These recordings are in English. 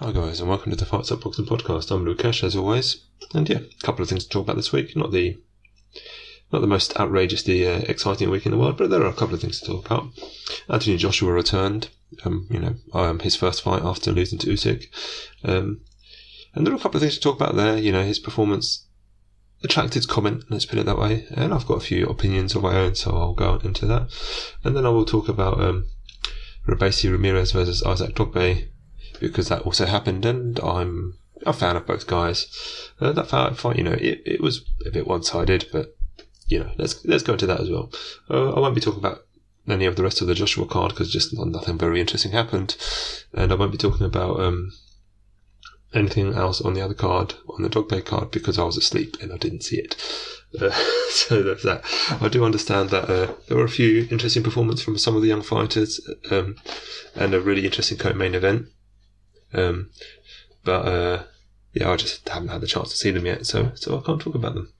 Hi guys, and welcome to the Fight Site Boxing Podcast. I'm Lukasz, as always, and yeah, a couple of things to talk about this week. Not the not the most outrageously uh, exciting week in the world, but there are a couple of things to talk about. Anthony Joshua returned, um, you know, um, his first fight after losing to Usyk, um, and there are a couple of things to talk about there. You know, his performance attracted comment, let's put it that way, and I've got a few opinions of my own, so I'll go into that, and then I will talk about um, Robeisy Ramirez versus Isaac Dogboe because that also happened, and I'm a fan of both guys. Uh, that fight, you know, it, it was a bit one sided, but you know, let's let's go into that as well. Uh, I won't be talking about any of the rest of the Joshua card because just nothing very interesting happened, and I won't be talking about um, anything else on the other card on the Dogboe card because I was asleep and I didn't see it. Uh, so that's that. I do understand that uh, there were a few interesting performances from some of the young fighters um, and a really interesting co-main event. Um, but uh, yeah, I just haven't had the chance to see them yet, so so I can't talk about them.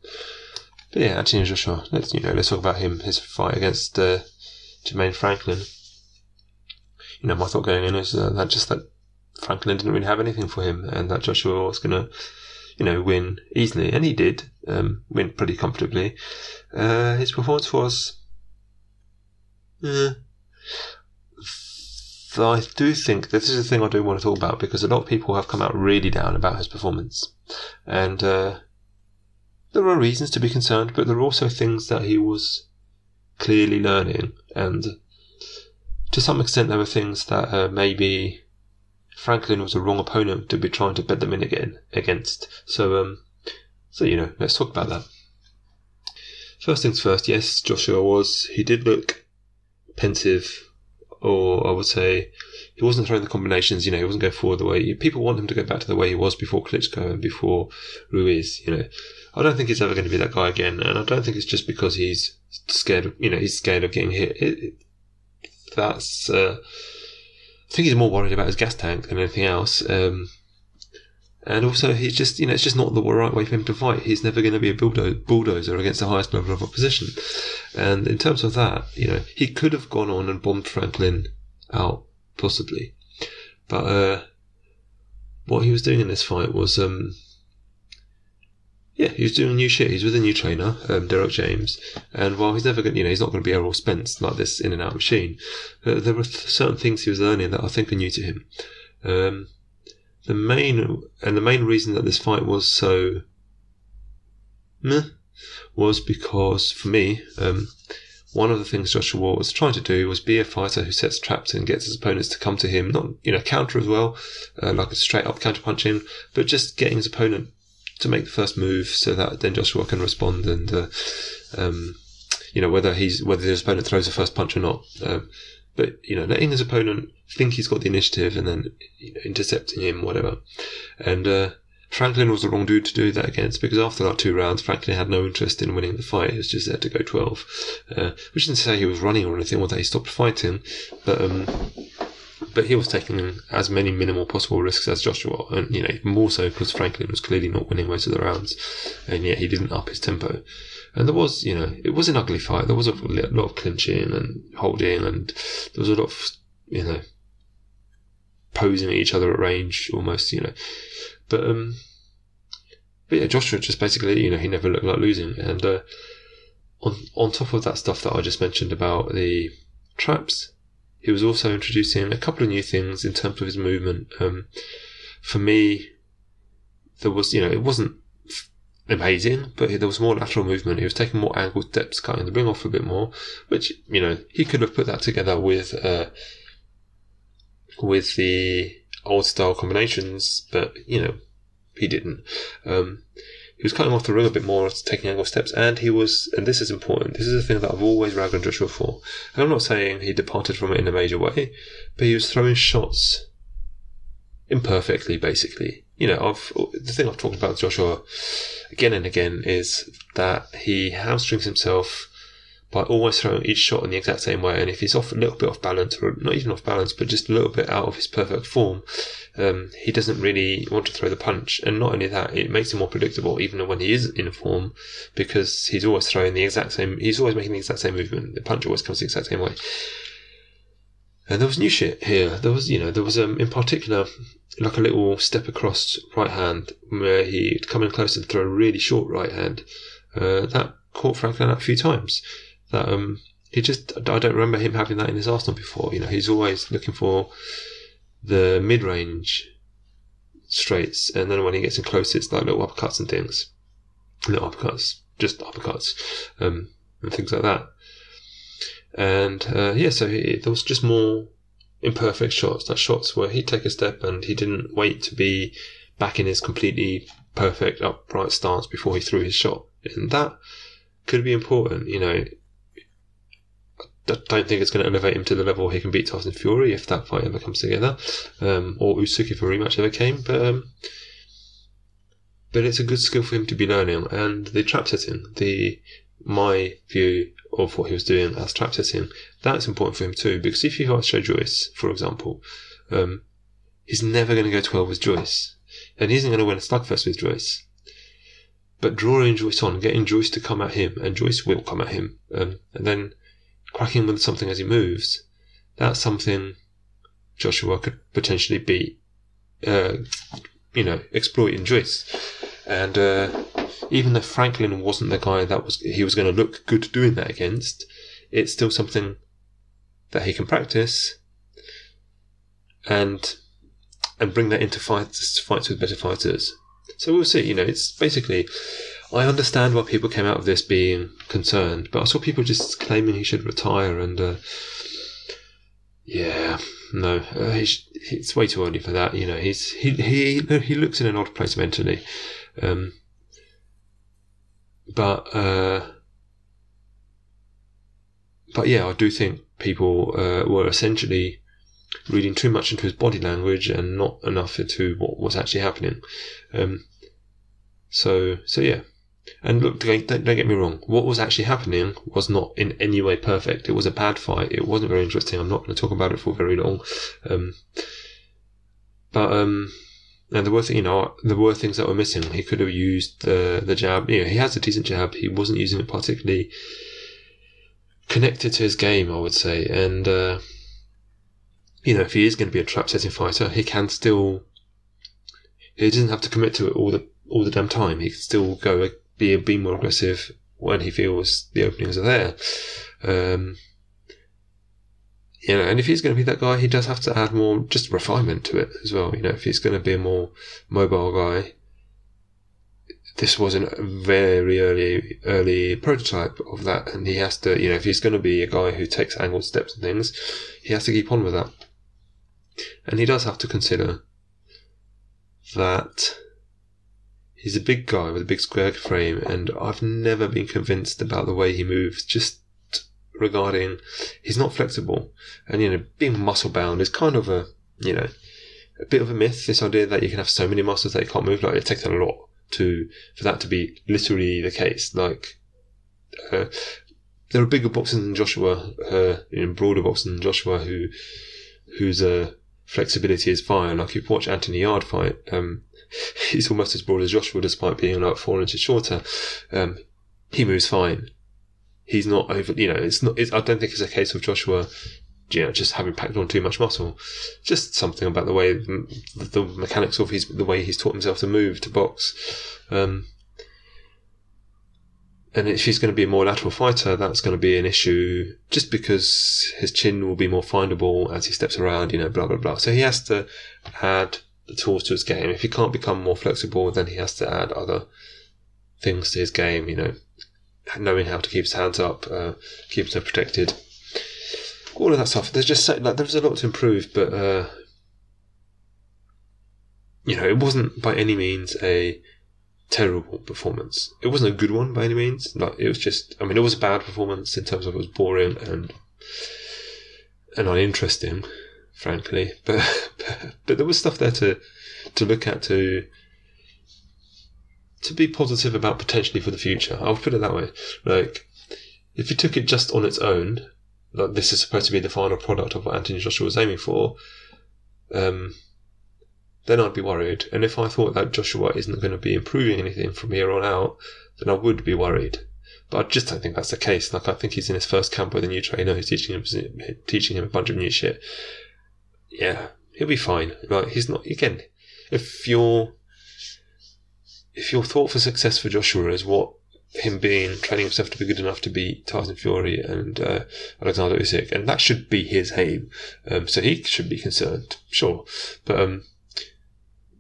But yeah, Anthony Joshua. Let's you know, let's talk about him. His fight against uh, Jermaine Franklin. You know, my thought going in is uh, that just that Franklin didn't really have anything for him, and that Joshua was gonna, you know, win easily, and he did um, win pretty comfortably. Uh, his performance was. Uh, I do think this is the thing I do want to talk about because a lot of people have come out really down about his performance, and uh, there are reasons to be concerned, but there are also things that he was clearly learning, and to some extent there were things that uh, maybe Franklin was a wrong opponent to be trying to bet them in again against. So, um, so you know, let's talk about that. First things first, yes, Joshua was. He did look pensive or I would say he wasn't throwing the combinations. You know, he wasn't going forward the way people want him to go back to the way he was before Klitschko and before Ruiz. You know, I don't think he's ever going to be that guy again, and I don't think it's just because he's scared. Of, you know, he's scared of getting hit. It, it, that's. Uh, I think he's more worried about his gas tank than anything else. Um, and also, he's just, you know, it's just not the right way for him to fight. He's never going to be a bulldozer against the highest level of opposition. And in terms of that, you know, he could have gone on and bombed Franklin out, possibly. But, uh, what he was doing in this fight was, um, yeah, he was doing new shit. He's with a new trainer, um, Derrick James, and while he's never going, you know, he's not going to be Errol Spence like this in and out machine. Uh, there were th- certain things he was learning that I think are new to him. Um, the main and the main reason that this fight was so meh was because for me, um, one of the things Joshua was trying to do was be a fighter who sets traps and gets his opponents to come to him, not you know counter as well, uh, like a straight up counter punching, but just getting his opponent to make the first move so that then Joshua can respond and uh, um, you know whether he's whether his opponent throws the first punch or not. Um, but you know, letting his opponent think he's got the initiative and then you know, intercepting him, whatever. And uh, Franklin was the wrong dude to do that against because after that two rounds, Franklin had no interest in winning the fight. He was just there to go 12. Uh, which to say he was running or anything or that he stopped fighting, but um, but he was taking as many minimal possible risks as Joshua, and you know more so because Franklin was clearly not winning most of the rounds, and yet he didn't up his tempo. And there was, you know, it was an ugly fight. There was a lot of clinching and holding, and there was a lot of, you know, posing at each other at range, almost, you know. But um, but yeah, Joshua just basically, you know, he never looked like losing. And uh, on on top of that stuff that I just mentioned about the traps, he was also introducing a couple of new things in terms of his movement. Um, for me, there was, you know, it wasn't amazing, but there was more lateral movement. He was taking more angled steps, cutting the ring off a bit more, which you know he could have put that together with uh, with the old style combinations, but you know he didn't. Um, he was cutting off the ring a bit more, taking angle steps, and he was, and this is important, this is a thing that I've always ragged on Joshua for. And I'm not saying he departed from it in a major way, but he was throwing shots imperfectly, basically. You know, I've, the thing I've talked about with Joshua again and again is that he hamstrings himself by always throwing each shot in the exact same way. And if he's off a little bit off balance, or not even off balance, but just a little bit out of his perfect form, um, he doesn't really want to throw the punch. And not only that, it makes him more predictable, even when he is in form, because he's always throwing the exact same, he's always making the exact same movement. The punch always comes the exact same way. And there was new shit here. There was, you know, there was um, in particular like a little step across right hand where he'd come in close and throw a really short right hand. Uh, that caught Franklin out a few times. That um, he just I don't remember him having that in his arsenal before. You know, he's always looking for the mid range straights, and then when he gets in close, it's like little uppercuts and things. Little uppercuts, just uppercuts, um, and things like that. And uh, yeah, so he, there was just more imperfect shots, like shots where he'd take a step and he didn't wait to be back in his completely perfect upright stance before he threw his shot. And that could be important, you know. Don't think it's going to elevate him to the level he can beat Tyson Fury if that fight ever comes together, um, or Usyk if a rematch ever came. But um, but it's a good skill for him to be learning. And the trap setting, the my view of what he was doing as trap setting, that's important for him too. Because if you fight Joe Joyce, for example, um, he's never going to go 12 with Joyce. And he isn't going to win a slugfest with Joyce. But drawing Joyce on, getting Joyce to come at him, and Joyce will come at him, um, and then cracking with something as he moves, that's something Joshua could potentially be, uh, you know, exploiting Joyce. And uh, even though Franklin wasn't the guy that was he was going to look good doing that against, it's still something that he can practice and and bring that into fights fights with better fighters. So we'll see. You know, it's basically. I understand why people came out of this being concerned, but I saw people just claiming he should retire, and uh, yeah, no, uh, it's way too early for that. You know, he's he he he looks in an odd place mentally. Um, but uh, but yeah, I do think people uh, were essentially reading too much into his body language and not enough into what was actually happening. Um, so so yeah. And look, don't, don't get me wrong. What was actually happening was not in any way perfect. It was a bad fight. It wasn't very interesting. I'm not going to talk about it for very long. Um, but um, and there were, th- you know, there were things that were missing. He could have used the the jab. You know, he has a decent jab. He wasn't using it particularly connected to his game, I would say. And uh, you know, if he is going to be a trap setting fighter, he can still. He doesn't have to commit to it all the all the damn time. He can still go be be more aggressive when he feels the openings are there. Um, you know, and if he's going to be that guy, he does have to add more just refinement to it as well. You know, if he's going to be a more mobile guy, this wasn't a very early early prototype of that, and he has to, you know, if he's going to be a guy who takes angled steps and things, he has to keep on with that, and he does have to consider that he's a big guy with a big square frame, and I've never been convinced about the way he moves. Just regarding he's not flexible, and you know being muscle bound is kind of a you know a bit of a myth. This idea that you can have so many muscles that you can't move, like it takes a lot to for that to be literally the case. Like uh, there are bigger boxers than Joshua, uh, broader boxers than Joshua who whose uh, flexibility is fine. Like you watch Anthony Yarde fight, um, he's almost as broad as Joshua, despite being like four inches shorter. Um, he moves fine he's not over. You know, it's not. It's, I don't think it's a case of Joshua, you know, just having packed on too much muscle. Just something about the way the mechanics of his the way he's taught himself to move to box. Um, and if he's going to be a more lateral fighter, that's going to be an issue just because his chin will be more findable as he steps around, you know, blah, blah, blah. So he has to add the tools to his game. If he can't become more flexible, then he has to add other things to his game, you know, knowing how to keep his hands up, uh, keep himself protected, all of that stuff. There's just so, like there's a lot to improve, but uh, you know, it wasn't by any means a terrible performance. It wasn't a good one by any means. Like it was just, I mean, it was a bad performance in terms of it was boring and and uninteresting, frankly. But but, but there was stuff there to to look at to to be positive about potentially for the future. I'll put it that way. Like, if you took it just on its own, like this is supposed to be the final product of what Anthony Joshua was aiming for, um, then I'd be worried. And if I thought that Joshua isn't going to be improving anything from here on out, then I would be worried. But I just don't think that's the case. Like I think he's in his first camp with a new trainer who's teaching him teaching him a bunch of new shit. Yeah, he'll be fine. Like he's not again. If your if your thought for success for Joshua is what him being training himself to be good enough to beat Tyson Fury and uh, Alexander Usyk, and that should be his aim. Um, so he should be concerned, sure. But um,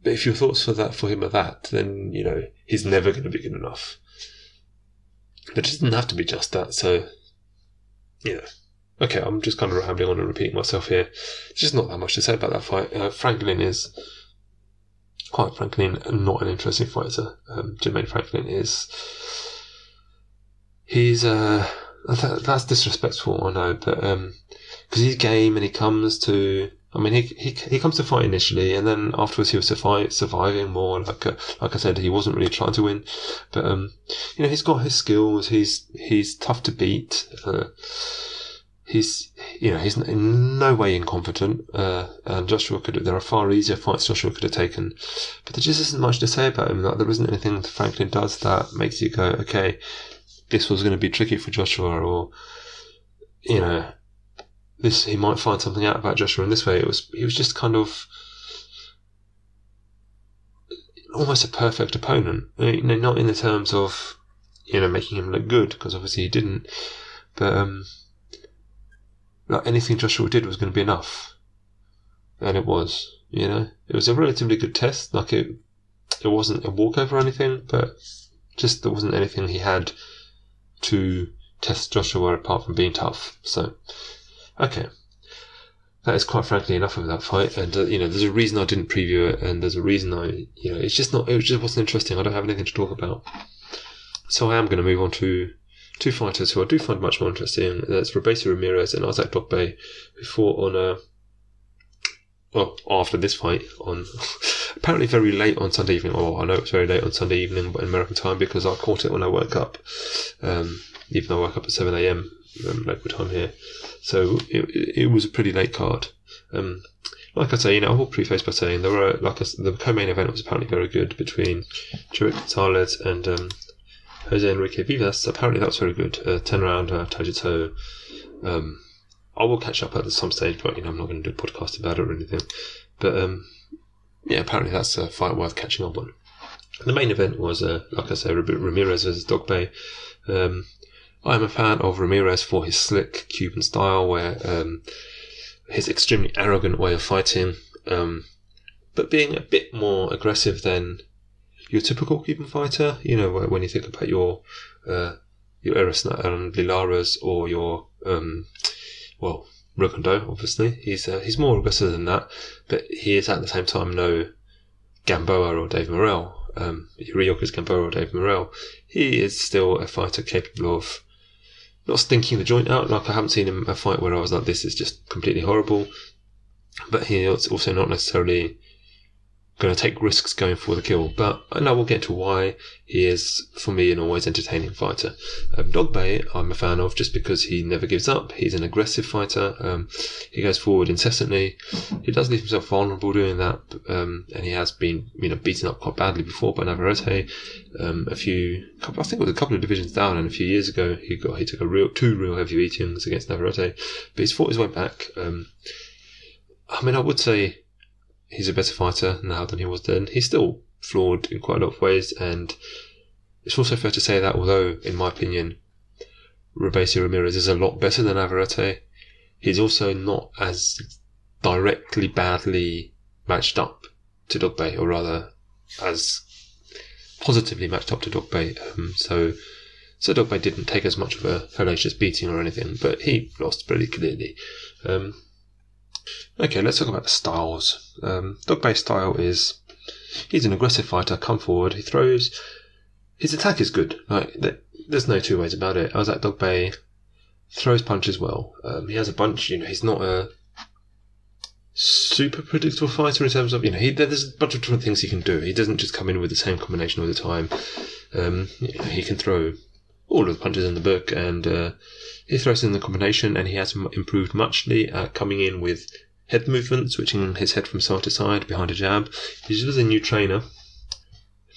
but if your thoughts for that for him are that, then you know he's never going to be good enough. But it doesn't have to be just that. So yeah. Okay, I'm just kind of rambling on and repeating myself here. There's just not that much to say about that fight. Uh, Franklin is, quite frankly, not an interesting fighter. Um, Jermaine Franklin is he's uh that, that's disrespectful. I know, but um, because he's game and he comes to. I mean, he, he he comes to fight initially, and then afterwards he was survive, surviving more. Like uh, like I said, he wasn't really trying to win, but um, you know, he's got his skills. He's he's tough to beat. Uh, he's you know he's in no way incompetent. Uh, and Joshua could there are far easier fights Joshua could have taken, but there just isn't much to say about him. Like there isn't anything Franklin does that makes you go, okay, this was going to be tricky for Joshua, or you know, this he might find something out about Joshua in this way. It was he was just kind of almost a perfect opponent. You know, not in the terms of you know making him look good because obviously he didn't, but um, like anything Joshua did was going to be enough, and it was. You know, it was a relatively good test. Like it, it wasn't a walkover or anything, but just there wasn't anything he had to test Joshua apart from being tough. So, okay. That is quite frankly enough of that fight, and uh, you know, there's a reason I didn't preview it, and there's a reason I, you know, it's just not, it just wasn't interesting. I don't have anything to talk about, so I am going to move on to two fighters who I do find much more interesting. That's Robeisy Ramirez and Isaac Dogboe, who fought on a, well, after this fight on apparently very late on Sunday evening. Oh, I know it's very late on Sunday evening but in American time because I caught it when I woke up, um, even though I woke up at 7 a.m. Um, local time here. So it, it was a pretty late card. Um, like I say, you know, I will preface by saying there were like a, the co-main event was apparently very good between Joet Gonzalez and um, Jose Enrique Vivas. Apparently that was very good. Uh, ten rounder, toe to toe. Um, I will catch up at some stage, but you know, I'm not going to do a podcast about it or anything. But um, yeah, apparently that's a fight worth catching up on. The main event was, uh, like I say, Ramirez versus Dogboe. Um, I'm a fan of Ramirez for his slick Cuban style, where um, his extremely arrogant way of fighting, um, but being a bit more aggressive than your typical Cuban fighter. You know, when you think about your uh, your Erislandy Laras or your um, well Rigondeaux, obviously. He's uh, he's more aggressive than that, but he is at the same time no Gamboa or Dave Morrell. Um, Yuriorkis Gamboa or Dave Morrell. He is still a fighter capable of not stinking the joint out. Like I haven't seen him a fight where I was like, this is just completely horrible. But he's also not necessarily going to take risks going for the kill. But and I we'll get to why he is, for me, an always entertaining fighter. Um, Dogboe, I'm a fan of just because he never gives up. He's an aggressive fighter. Um, he goes forward incessantly. He does leave himself vulnerable doing that, um, and he has been, you know, beaten up quite badly before by Navarrete. Um, a few, I think it was a couple of divisions down, and a few years ago he got he took a real two real heavy beatings against Navarrete, but he's fought his way back. Um, I mean, I would say he's a better fighter now than he was then. He's still flawed in quite a lot of ways, and it's also fair to say that although, in my opinion, Robeisy Ramirez is a lot better than Navarrete, he's also not as directly badly matched up to Dogboe, or rather, as positively matched up to Dogboe. Um, so, so Dogboe didn't take as much of a hellacious beating or anything, but he lost pretty clearly. Um, Okay, let's talk about the styles. Um, Dogboe's style is he's an aggressive fighter, come forward, he throws. His attack is good. Like there's no two ways about it. I was at Dogboe, throws punches well. Um, he has a bunch. You know, he's not a super predictable fighter in terms of you know he, there's a bunch of different things he can do. He doesn't just come in with the same combination all the time. Um, he can throw all of the punches in the book, and uh, he throws in the combination, and he has improved muchly at coming in with head movement, switching his head from side to side behind a jab. He's just a new trainer.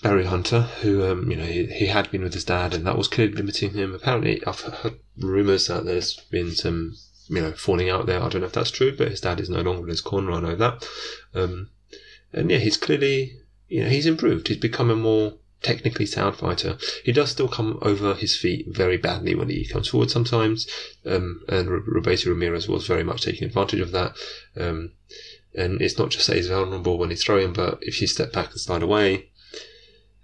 Barry Hunter, who um, you know he, he had been with his dad, and that was clearly limiting him. Apparently, I've heard rumours that there's been some you know falling out there. I don't know if that's true, but his dad is no longer in his corner. I know that. Um, and yeah, he's clearly you know he's improved. He's become a more technically sound fighter. He does still come over his feet very badly when he comes forward sometimes, um, and Robeisy Ramirez was very much taking advantage of that. Um, and it's not just that he's vulnerable when he's throwing, but if you step back and slide away,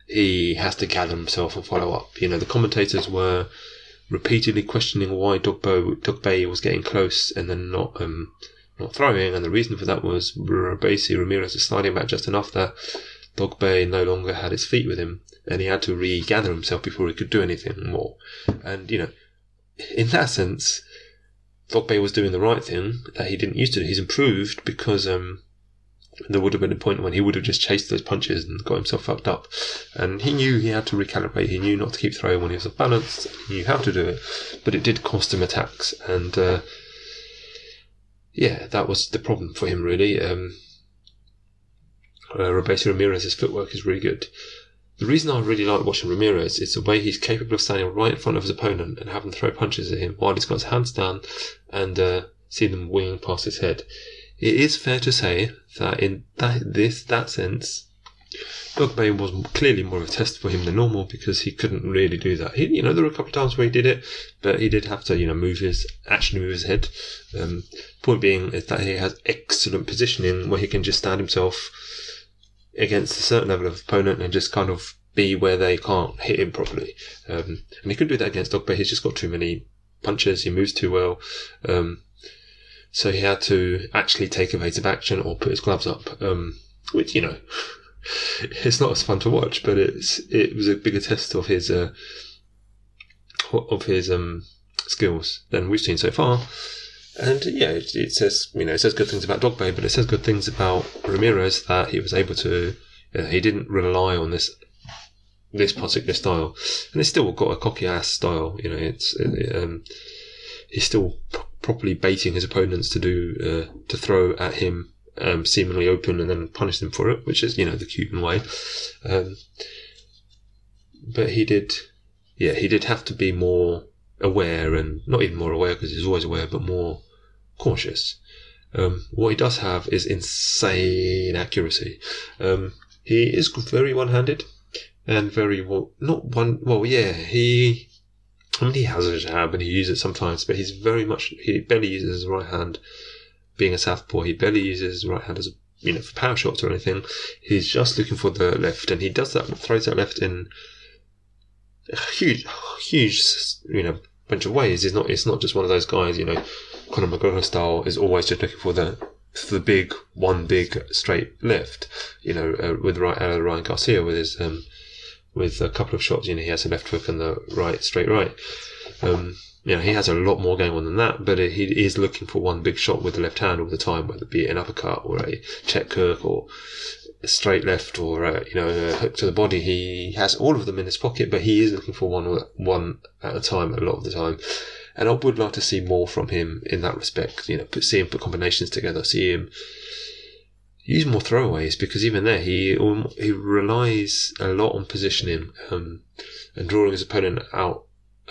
he has to gather himself and follow up. You know, the commentators were repeatedly questioning why Dogbo, Dogboe was getting close and then not um, not throwing, and the reason for that was Robeisy Ramirez is sliding back just enough that Dogboe no longer had his feet with him, and he had to regather himself before he could do anything more. And you know, in that sense, Dogboe was doing the right thing that he didn't used to do. He's improved because um, there would have been a point when he would have just chased those punches and got himself fucked up. And he knew he had to recalibrate. He knew not to keep throwing when he was off balance. He knew how to do it, but it did cost him attacks. And uh, yeah, that was the problem for him really. Um, uh, Robeisy Ramirez's footwork is really good. The reason I really like watching Ramirez is the way he's capable of standing right in front of his opponent and having throw punches at him while he's got his hands down and uh, see them winging past his head. It is fair to say that in that this that sense, Dogboe was clearly more of a test for him than normal because he couldn't really do that. He, you know, there were a couple of times where he did it, but he did have to, you know, move his actually move his head. Um, point being is that he has excellent positioning where he can just stand himself against a certain level of opponent and just kind of be where they can't hit him properly. Um, and he couldn't do that against Dogboe. He's just got too many punches. He moves too well. Um, so he had to actually take evasive action or put his gloves up, um, which, you know, it's not as fun to watch, but it's, it was a bigger test of his, uh, of his, um, skills than we've seen so far. And yeah, it, it, says you know it says good things about Dogboe, but it says good things about Ramirez that he was able to. he didn't rely on this this particular style, and it's still got a cocky ass style. You know, it's it, um, he's still properly baiting his opponents to do uh, to throw at him um, seemingly open and then punish them for it, which is you know the Cuban way. Um, but he did, yeah, he did have to be more aware and not even more aware because he's always aware, but more cautious. Um, what he does have is insane accuracy. Um, he is very one-handed and very well, not one. Well, yeah, he. I mean, he has a jab and he uses it sometimes, but he's very much he barely uses his right hand. Being a southpaw, he barely uses his right hand as a you know for power shots or anything. He's just looking for the left, and he does that throws that left in huge, huge you know bunch of ways. It's not it's not just one of those guys you know Conor McGregor style is always just looking for the for the big one big straight left. You know, uh, with right out uh, Ryan Garcia with his um, with a couple of shots. You know, he has a left hook and the right straight right. Um, you know, he has a lot more going on than that, but he is looking for one big shot with the left hand all the time, whether it be an uppercut or a check hook or a straight left or a, you know a hook to the body. He has all of them in his pocket, but he is looking for one one at a time a lot of the time. And I would like to see more from him in that respect. You know, put, see him put combinations together, see him use more throwaways because even there he he relies a lot on positioning um, and drawing his opponent out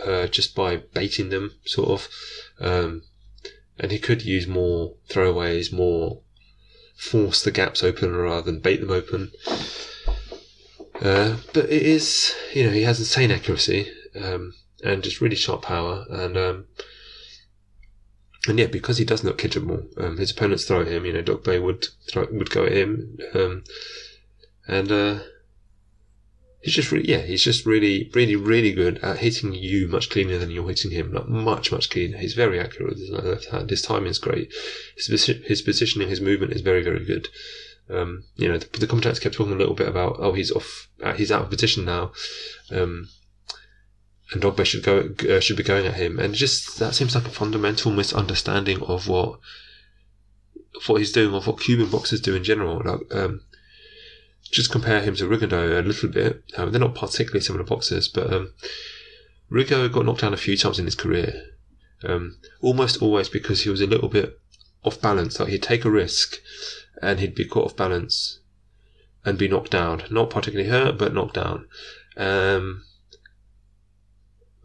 uh, just by baiting them, sort of. Um, and he could use more throwaways, more force the gaps open rather than bait them open. Uh, but it is, you know, he has insane accuracy. Um, and just really sharp power. And um, and yeah, because he does look kidgeable, um, his opponents throw at him. You know, Dogboe would throw, would go at him, um, and uh, he's just really yeah, he's just really really really good at hitting you much cleaner than you're hitting him. Like much much cleaner. He's very accurate with his left hand. His timing is great. His his positioning, his movement is very very good. Um, you know, the, the commentators kept talking a little bit about, oh, he's off, uh, he's out of position now. Um, and Dogboe should go uh, should be going at him, and just that seems like a fundamental misunderstanding of what what he's doing, of what Cuban boxers do in general. Like, um, just compare him to Rigondeaux a little bit. Um, they're not particularly similar boxers, but um, Rigo got knocked down a few times in his career, um, almost always because he was a little bit off balance. Like he'd take a risk, and he'd be caught off balance, and be knocked down. Not particularly hurt, but knocked down. Um,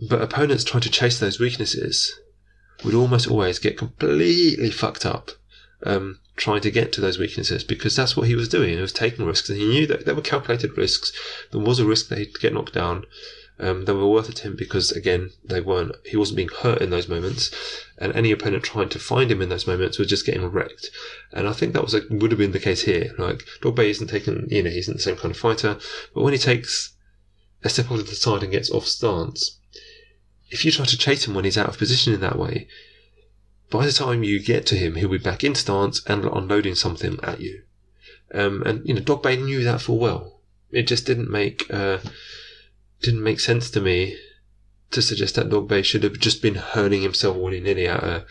but opponents trying to chase those weaknesses would almost always get completely fucked up um, trying to get to those weaknesses because that's what he was doing. He was taking risks, and he knew that they were calculated risks. There was a risk that he'd get knocked down. Um, they were worth it to him because, again, they weren't. He wasn't being hurt in those moments, and any opponent trying to find him in those moments was just getting wrecked. And I think that was a, would have been the case here. Like Dogboe isn't taking, you know, he's not the same kind of fighter, but when he takes a step over the side and gets off stance, if you try to chase him when he's out of position in that way, by the time you get to him, he'll be back in stance and unloading something at you. Um, and you know, Dogboe knew that full well. It just didn't make uh, didn't make sense to me to suggest that Dogboe should have just been hurling himself willy nilly at uh,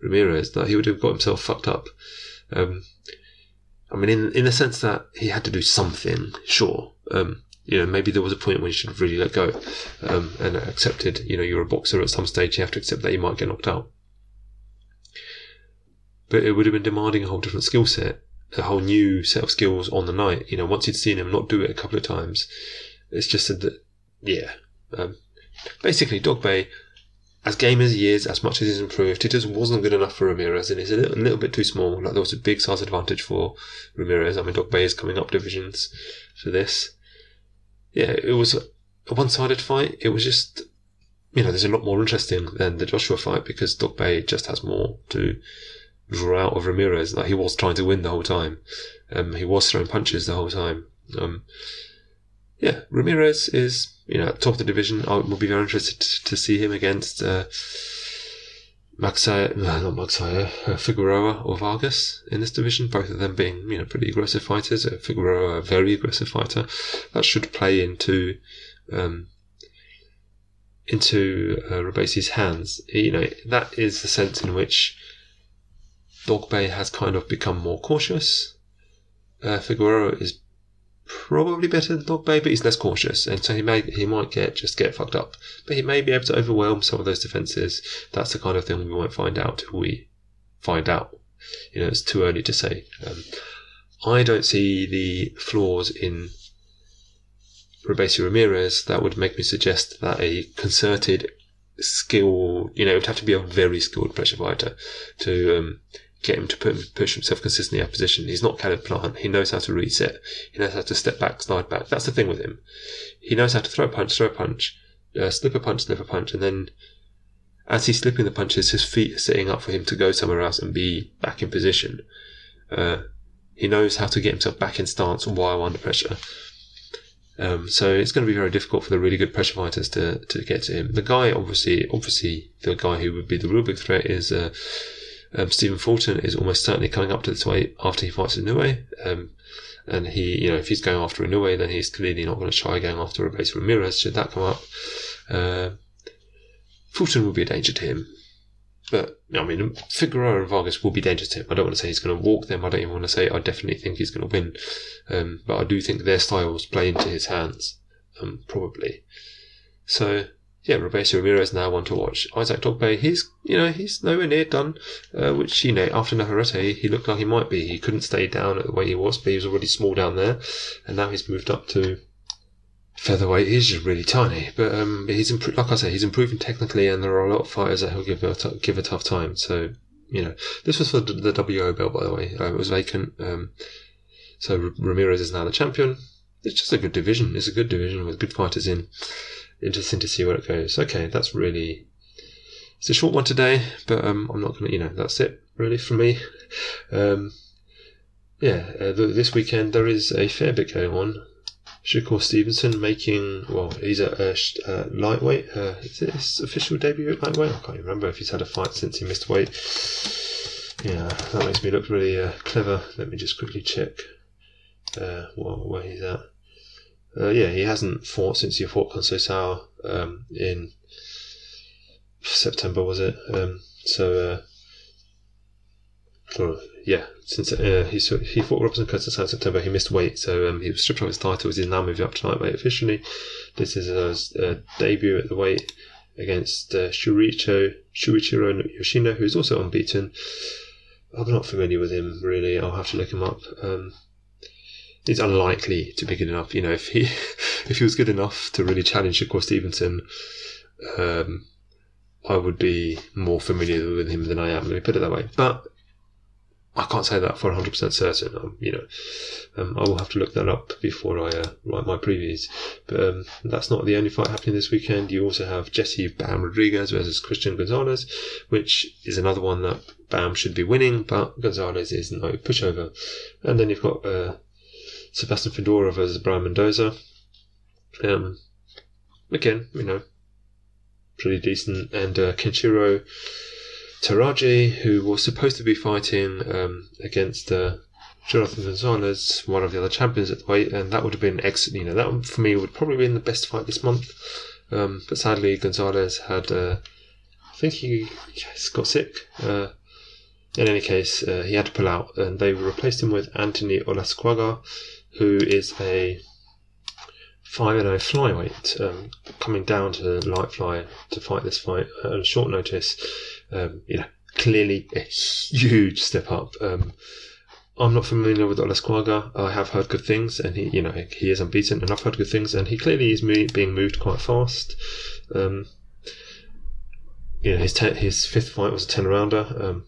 Ramirez. That he would have got himself fucked up. Um, I mean, in in the sense that he had to do something, sure. Um, you know, maybe there was a point when you should have really let go um, and accepted. You know, you're a boxer at some stage. You have to accept that you might get knocked out but it would have been demanding a whole different skill set, a whole new set of skills on the night. You know, once you'd seen him not do it a couple of times, it's just that, yeah. Um, basically, Dogboe, as game as he is, as much as he's improved, it just wasn't good enough for Ramirez, and he's a little, a little bit too small. Like there was a big size advantage for Ramirez. I mean, Dogboe is coming up divisions for this. Yeah, it was a one-sided fight. It was just you know, there's a lot more interesting than the Joshua fight because Dogboe just has more to draw out of Ramirez. Like he was trying to win the whole time. Um, he was throwing punches the whole time. Um, yeah, Ramirez is you know top of the division. I will be very interested to see him against uh, Magsayo, no, not Magsayo, uh, Figueroa or Vargas in this division. Both of them being you know pretty aggressive fighters. Uh, Figueroa a very aggressive fighter. That should play into. Um, into uh, Robeisy's hands, you know that is the sense in which Dogboe has kind of become more cautious. Uh, Figueroa is probably better than Dogboe, but he's less cautious, and so he may he might get just get fucked up, but he may be able to overwhelm some of those defenses. That's the kind of thing we won't find out till we find out. You know, it's too early to say. Um, I don't see the flaws in Robeisy Ramirez that would make me suggest that a concerted skill, you know, it would have to be a very skilled pressure fighter to um, get him to put, push himself consistently out of position. He's not Caleb Plant. He knows how to reset. He knows how to step back, slide back. That's the thing with him. He knows how to throw a punch, throw a punch, uh, slip a punch, slip a punch, and then as he's slipping the punches, his feet are setting up for him to go somewhere else and be back in position. Uh, he knows how to get himself back in stance while under pressure. Um, so it's going to be very difficult for the really good pressure fighters to, to get to him. The guy, obviously, obviously, the guy who would be the real big threat is uh, um, Stephen Fulton is almost certainly coming up to this weight after he fights Inoue. Um, and he, you know, if he's going after Inoue, then he's clearly not going to try going after Robeisy Ramirez should that come up. Uh, Fulton will be a danger to him. But, I mean, Figueroa and Vargas will be dangerous to him. I don't want to say he's going to walk them. I don't even want to say I definitely think he's going to win. Um, but I do think their styles play into his hands, um, probably. So, yeah, Robeisy Ramirez now one to watch. Isaac Dogboe, he's you know he's nowhere near done. Uh, which you know after Navarrete, he looked like he might be. He couldn't stay down at the way he was, but he was already small down there, and now he's moved up to featherweight. He's just really tiny, but um, he's like I say, he's improving technically, and there are a lot of fighters that he'll give a t- give a tough time. So you know, this was for the, the WO belt, by the way. Uh, it was vacant. Um, so Ramirez is now the champion. It's just a good division. It's a good division with good fighters in interesting to see where it goes. Okay, that's really it's a short one today, but um, I'm not gonna, you know, that's it really for me. Um, yeah, uh, this weekend there is a fair bit going on. Shakur Stevenson making, well, he's a, a, a lightweight. Uh, is it his official debut at lightweight? I can't remember if he's had a fight since he missed weight. Yeah, that makes me look really uh, clever. Let me just quickly check uh, what, where he's at. Uh, yeah, he hasn't fought since he fought Conceição um, in September, was it? Um, so, uh, yeah, since uh, he he fought Robinson Conceição in September, he missed weight, so um, he was stripped of his title. He's now moving up to lightweight officially. This is his uh, debut at the weight against uh, Shuricho Shurichiro Yoshino, who's also unbeaten. I'm not familiar with him really. I'll have to look him up. Um, is unlikely to be good enough. You know, if he if he was good enough to really challenge Shakur Stevenson, um, I would be more familiar with him than I am. Let me put it that way. But I can't say that for 100% certain. Um, you know, um, I will have to look that up before I uh, write my previews. But um, that's not the only fight happening this weekend. You also have Jesse Bam Rodriguez versus Christian Gonzalez, which is another one that Bam should be winning, but Gonzalez is no pushover. And then you've got uh, Sebastian Fundora versus Brian Mendoza. Um, again, you know, pretty decent. And uh, Kenshiro Teraji, who was supposed to be fighting um, against uh, Jonathan Gonzalez, one of the other champions at the weight, and that would have been excellent. You know, that for me would probably been the best fight this month. Um, but sadly, Gonzalez had, uh, I think he got sick. Uh, in any case, uh, he had to pull out, and they replaced him with Anthony Olascuaga, who is a 5 0 flyweight, um, coming down to light fly to fight this fight on short notice um, you know, clearly a huge step up. Um, I'm not familiar with Olascuaga. I have heard good things, and he, you know, he is unbeaten, and I've heard good things, and he clearly is mo- being moved quite fast. Um, you know, his te- his fifth fight was a ten rounder.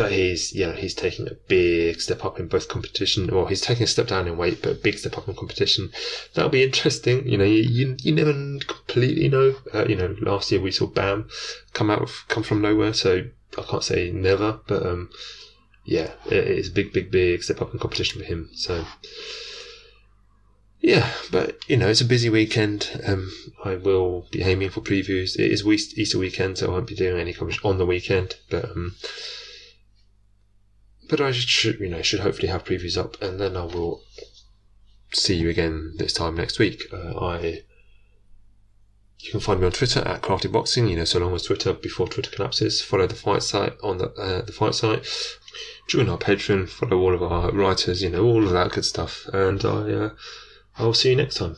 But he's yeah he's taking a big step up in both competition or he's taking a step down in weight but a big step up in competition that'll be interesting you know you, you, you never completely know uh, you know last year we saw bam come out of, come from nowhere so i can't say never but um yeah it is a big big big step up in competition for him so yeah, but you know, it's a busy weekend. Um, I will be aiming for previews. It is Easter weekend, so I won't be doing any coverage on the weekend. But um, but I should, you know, should hopefully have previews up, and then I will see you again this time next week. Uh, I you can find me on Twitter at Crafty Boxing. You know, so long as Twitter before Twitter collapses. Follow the fight site on the uh, the fight site. Join our Patreon. Follow all of our writers. You know, all of that good stuff. And I uh, I will see you next time.